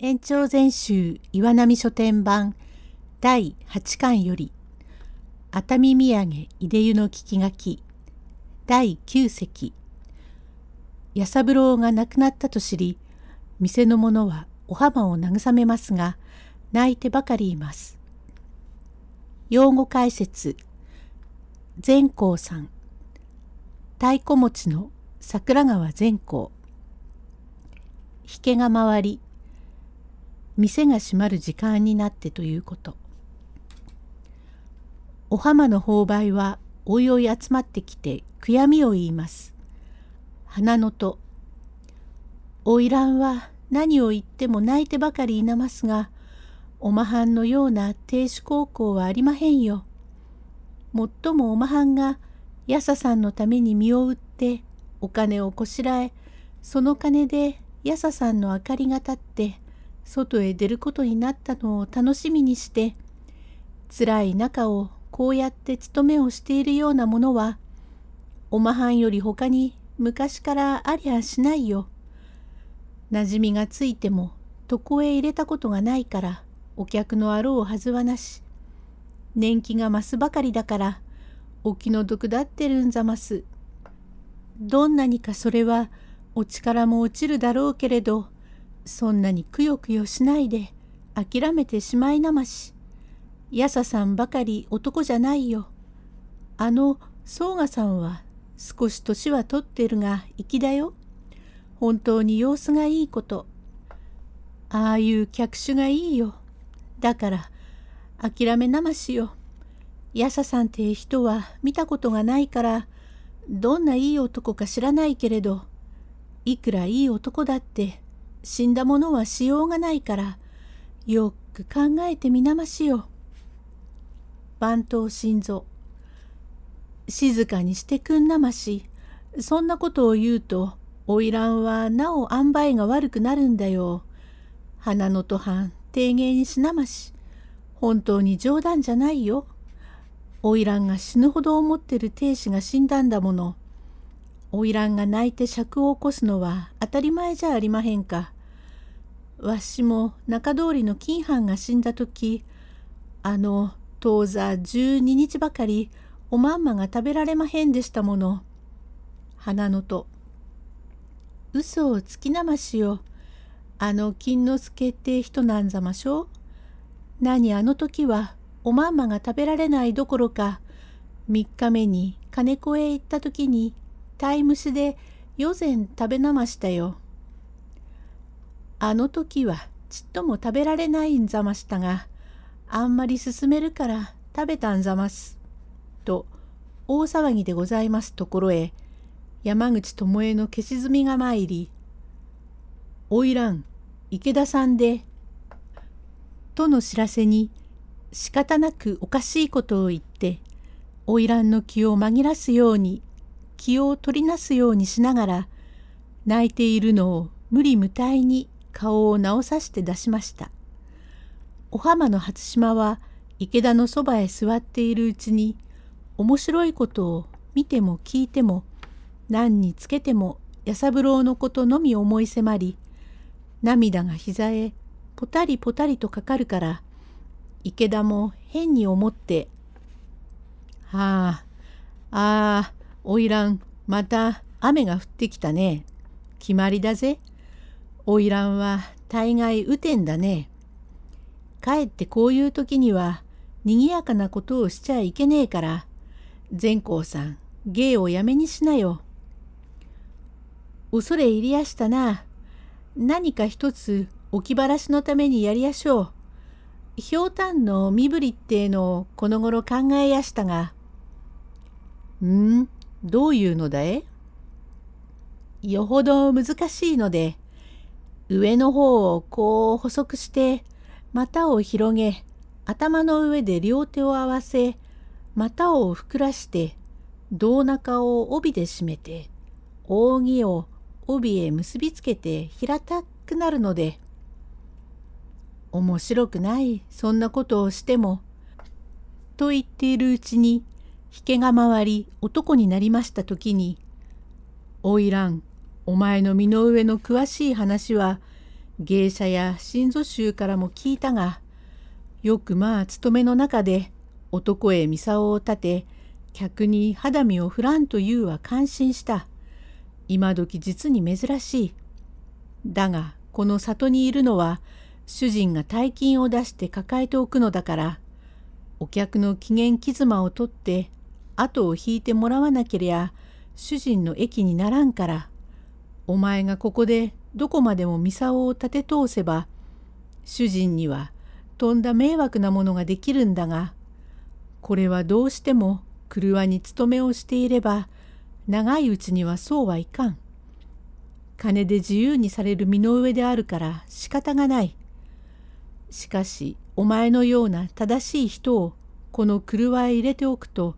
延長全集岩波書店版第8巻より熱海土産いで湯の聞き書き第9席弥三郎が亡くなったと知り店の者はお浜を慰めますが泣いてばかりいます。用語解説善光さん太鼓持ちの桜川善光引けが回り店が閉まる時間になってということ。お浜の購買はおいおい集まってきて悔やみを言います。花のと。花魁は何を言っても泣いてばかりいなますが、おまはんのような亭主高校はありまへんよ。もっともおまはんがやささんのために身を売ってお金をこしらえ、その金でやささんの明かりが立って外へ出ることになったのを楽しみにして辛い中をこうやって勤めをしているようなものはおまはんよりほかに昔からありゃしないよ。なじみがついても床へ入れたことがないからお客のあろうはずはなし。年季が増すばかりだからお気の毒だってるんざます。どんなにかそれはお力も落ちるだろうけれどそんなにくよくよしないで諦めてしまいなまし。やささんばかり男じゃないよ。あの宗我さんは少し年は取ってるが粋だよ。本当に様子がいいこと。ああいう客種がいいよ。だから諦めなましよ。やささんって人は見たことがないからどんないい男か知らないけれどいくらいい男だって死んだものはしようがないからよく考えてみなましよ。番頭心臓静かにしてくんなましそんなことを言うと花魁はなお塩梅が悪くなるんだよ。花のとはん丁寧にしなまし本当に冗談じゃないよ。花魁が死ぬほど思ってる亭主が死んだんだもの。花魁が泣いて尺を起こすのは当たり前じゃありまへんか。わしも中通りの金藩が死んだ時あの当座12日ばかりおまんまが食べられまへんでしたもの。花のと。嘘をつきなましよ。あの金之助って人なんざましょう。何あの時はおまんまが食べられないどころか3日目に金子へ行った時にタイムスで夜膳食べなましたよ。あの時はちっとも食べられないんざましたが、あんまり進めるから食べたんざます。と大騒ぎでございますところへ、山口智恵の消し積みが参り、おいらん、池田さんで、との知らせに仕方なくおかしいことを言って、花魁の気を紛らすように気を取りなすようにしながら泣いているのを無理無体に顔を直さして出しました。お浜の初島は池田のそばへ座っているうちに面白いことを見ても聞いても何につけても弥三郎のことのみ思い迫り涙が膝へポタリポタリとかかるから池田も変に思って「はあああ花魁また雨が降ってきたね。決まりだぜ。花魁は大概雨天だね。かえってこういう時には賑やかなことをしちゃいけねえから、善光さん、芸をやめにしなよ。恐れ入りやしたな。何か一つ置きばらしのためにやりやしょう。ひょうたんの身振りってのをこの頃考えやしたが。ん？どういうのだいよほど難しいので、上の方をこう細くして、股を広げ、頭の上で両手を合わせ、股を膨らして、胴中を帯で締めて、扇を帯へ結びつけて平たくなるので、面白くない、そんなことをしても。と言っているうちに、引けが回り男になりました時に「おいらんお前の身の上の詳しい話は芸者や親祖衆からも聞いたが、よくまあ勤めの中で男へ操を立て、客に肌身を振らんというは感心した。今時実に珍しい。だがこの里にいるのは主人が大金を出して抱えておくのだからお客の機嫌気妻を取って後を引いてもらわなけりゃ主人の駅にならんからお前がここでどこまでも操を立て通せば主人にはとんだ迷惑なものができるんだがこれはどうしても車に勤めをしていれば長いうちにはそうはいかん。金で自由にされる身の上であるから仕方がない。しかしお前のような正しい人をこの車へ入れておくと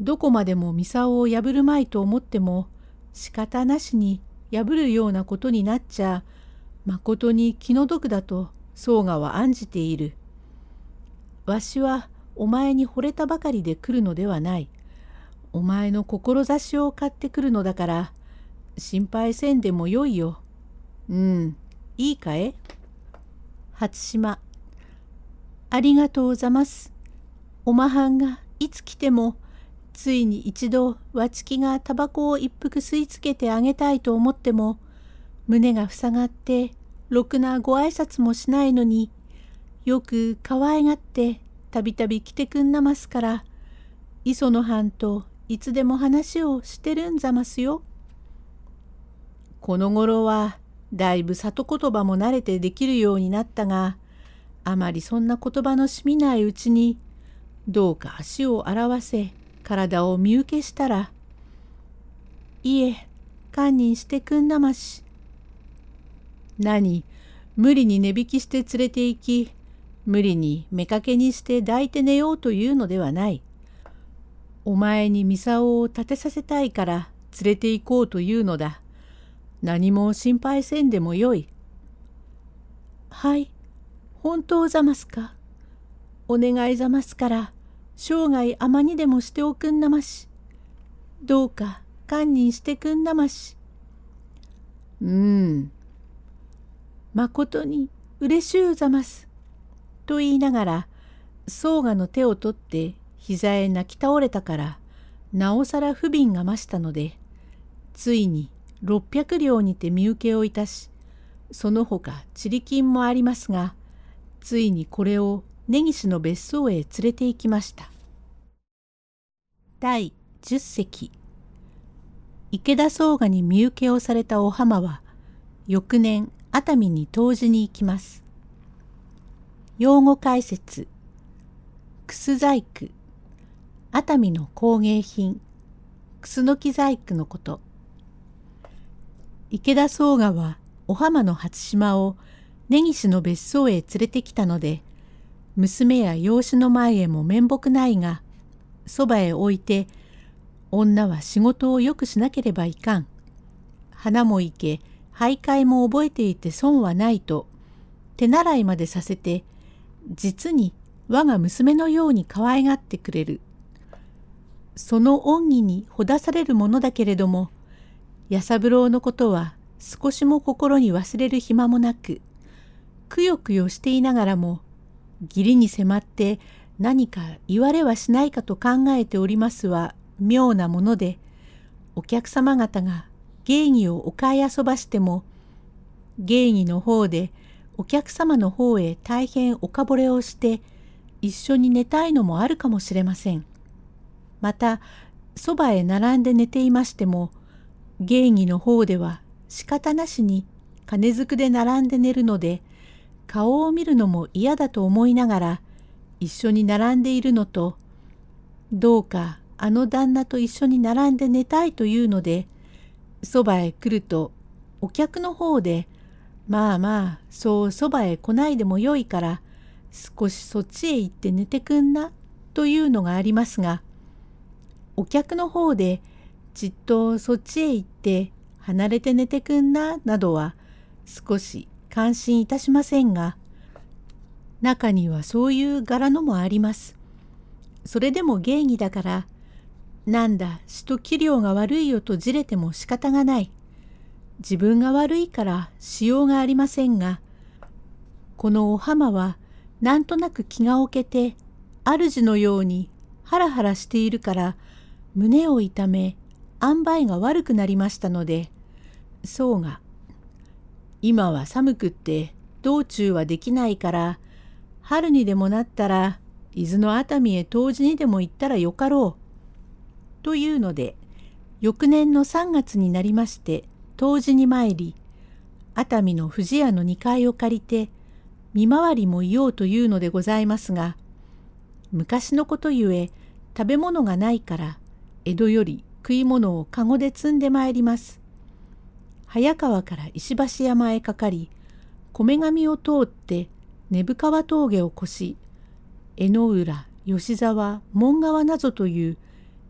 どこまでも操を破るまいと思っても仕方なしに破るようなことになっちゃまことに気の毒だと宗我は案じている。わしはお前に惚れたばかりで来るのではない。お前の志を買ってくるのだから心配せんでもよいよ。うん、いいかえ？初島。ありがとうござます。おまはんがいつ来てもついに一度わちきがタバコを一服吸いつけてあげたいと思っても胸が塞がってろくなご挨拶もしないのによく可愛がってたびたび来てくんなますから磯野藩といつでも話をしてるんざますよ。この頃はだいぶ里言葉も慣れてできるようになったがあまりそんな言葉のしみないうちにどうか足を洗わせ体を身請けしたら「いえ堪忍してくんなまし」何無理に値引きして連れて行き無理に妾にして抱いて寝ようというのではない。お前に操を立てさせたいから連れて行こうというのだ。何も心配せんでもよい。はい、本当ざますか？お願いざますから、生涯あまにでもしておくんなまし。どうか堪忍してくんなまし。うん。まことに嬉しゅうざます。と言いながら、宗我の手を取って膝へ泣き倒れたから、なおさら不憫が増したので、ついに600両にて身請けをいたし、その他ちり金もありますが、ついにこれを根岸の別荘へ連れて行きました。第10席。池田総我に身請けをされたお浜は、翌年熱海に湯治に行きます。用語解説。クス細工。熱海の工芸品。クスノキ細工のこと。池田総我はお浜の初島を根岸の別荘へ連れてきたので娘や養子の前へも面目ないがそばへ置いて女は仕事をよくしなければいかん。花も生け徘徊も覚えていて損はないと手習いまでさせて実に我が娘のように可愛がってくれる。その恩義にほだされるものだけれども弥三郎のことは少しも心に忘れる暇もなくくよくよしていながらも義理に迫って何か言われはしないかと考えておりますは妙なものでお客様方が芸儀をお買い遊ばしても芸儀の方でお客様の方へ大変おかぼれをして一緒に寝たいのもあるかもしれません。またそばへ並んで寝ていましても芸儀の方では仕方なしに金づくで並んで寝るので顔を見るのも嫌だと思いながら一緒に並んでいるのとどうかあの旦那と一緒に並んで寝たいというのでそばへ来るとお客の方でまあまあそうそばへ来ないでもよいから少しそっちへ行って寝てくんなというのがありますがお客の方でじっとそっちへ行って離れて寝てくんななどは少し感心いたしませんが中にはそういう柄のもあります。それでも芸儀だからなんだ詩と器量が悪いよとじれても仕方がない。自分が悪いからしようがありませんが、このお浜はなんとなく気が置けて、主のようにハラハラしているから胸を痛め塩梅が悪くなりましたので、そうが、今は寒くって道中はできないから、春にでもなったら伊豆の熱海へ冬至にでも行ったらよかろう。というので、翌年の3月になりまして冬至に参り、熱海の富士屋の2階を借りて、見回りもいようというのでございますが、昔のことゆえ食べ物がないから江戸より食い物を籠で積んでまいります。早川から石橋山へかかり、米神を通って根府川峠を越し、江ノ浦、吉沢、門川などという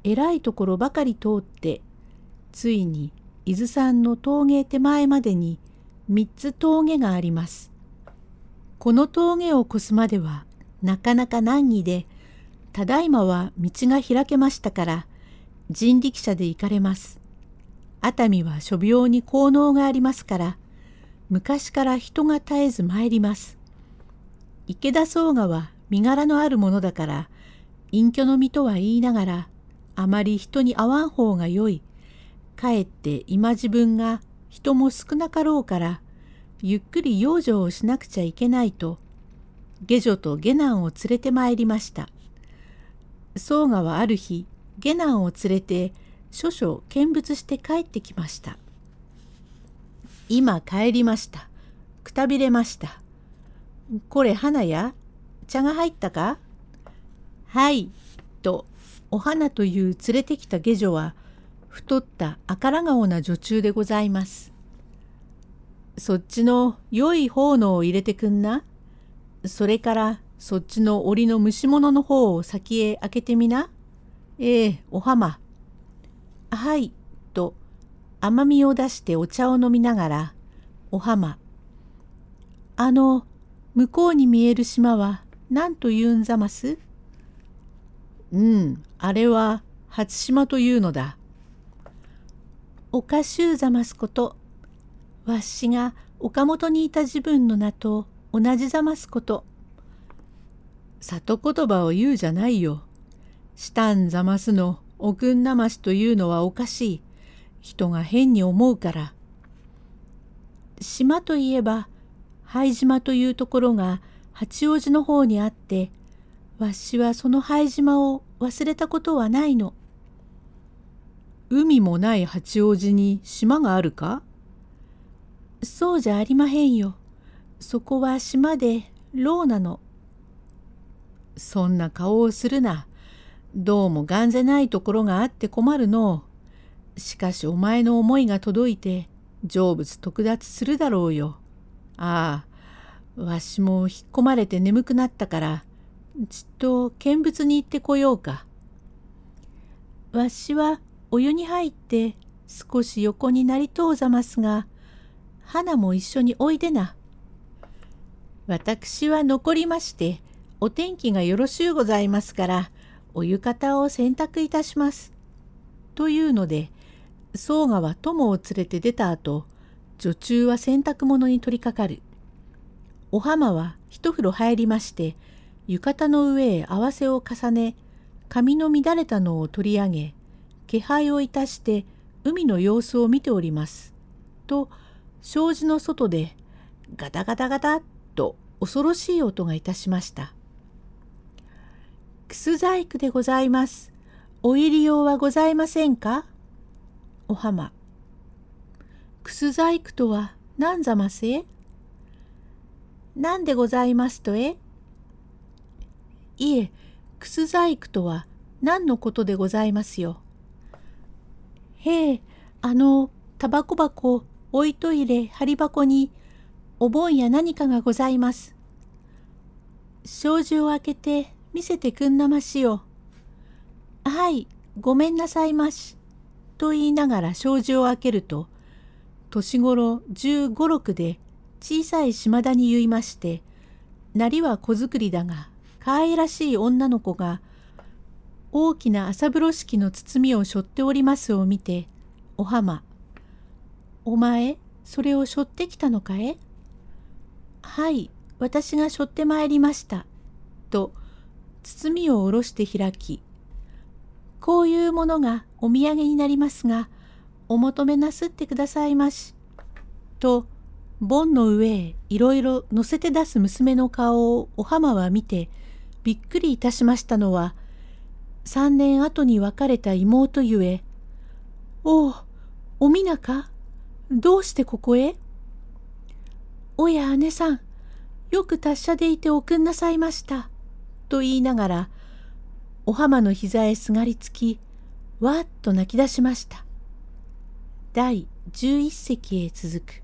偉いところばかり通って、ついに伊豆山の峠手前までに三つ峠があります。この峠を越すまではなかなか難儀で、ただいまは道が開けましたから、人力車で行かれます。熱海は諸病に効能がありますから、昔から人が絶えず参ります。池田総河は身柄のあるものだから、隠居の身とは言いながら、あまり人に会わん方がよい。かえって今自分が人も少なかろうから、ゆっくり養生をしなくちゃいけないと、下女と下男を連れて参りました。宗我はある日、下男を連れて少々見物して帰ってきました。今帰りました。くたびれました。これ花や茶が入ったか？はい。と、お花という連れてきた下女は、太った赤ら顔な女中でございます。そっちの良い方のを入れてくんな。それからそっちの檻の虫物の方を先へ開けてみな。ええ、お浜。はい、と甘みを出してお茶を飲みながら、お浜。あの、向こうに見える島は何と言うんざます？うん、あれは初島というのだ。おかしゅうざますこと。わっしが岡本にいた自分の名と同じざますこと。里言葉を言うじゃないよ。したんざますのおくんなましというのはおかしい。人が変に思うから。島といえば灰島というところが八王子の方にあってわしはその灰島を忘れたことはないの。海もない八王子に島があるか？そうじゃありまへんよ。そこは島で牢なの。そんな顔をするな。どうもがんぜないところがあって困るの。しかしお前の思いが届いて成仏特奪するだろうよ。ああ、わしも引っ込まれて眠くなったから、ちっと見物に行ってこようか。わしはお湯に入って少し横になりとうざますが、花も一緒においでな。私は残りまして、お天気がよろしゅうございますから、お浴衣を洗濯いたします。というので、宗我は友を連れて出た後、女中は洗濯物に取りかかる。お浜は一風呂入りまして、浴衣の上へ合わせを重ね、髪の乱れたのを取り上げ、気配をいたして海の様子を見ております。と、障子の外でガタガタガタと恐ろしい音がいたしました。くす細工でございます。お入り用はございませんか？お浜。くす細工とは何ざませ何でございますとえ？いえ、くす細工とは何のことでございますよ？へえ、あの、タバコ箱おいといれ針箱にお盆や何かがございます。障子を開けて見せてくんなましよ。はい、ごめんなさいまし。と言いながら障子を開けると、年頃十五六で小さい島田に言いまして、なりは子作りだが、可愛らしい女の子が、大きな朝風呂敷の包みを背負っておりますを見て、お浜、お前、それを背負ってきたのかえ？はい、私が背負ってまいりました。と、包みを下ろして開き、こういうものがお土産になりますが、お求めなすってくださいまし。と、盆の上へいろいろ乗せて出す娘の顔をお浜は見て、びっくりいたしましたのは、三年後に別れた妹ゆえ、おお、おみなかどうしてここへ？おや姉さん、よく達者でいておくんなさいました。と言いながら、お浜の膝へすがりつき、わっと泣き出しました。第十一席へ続く。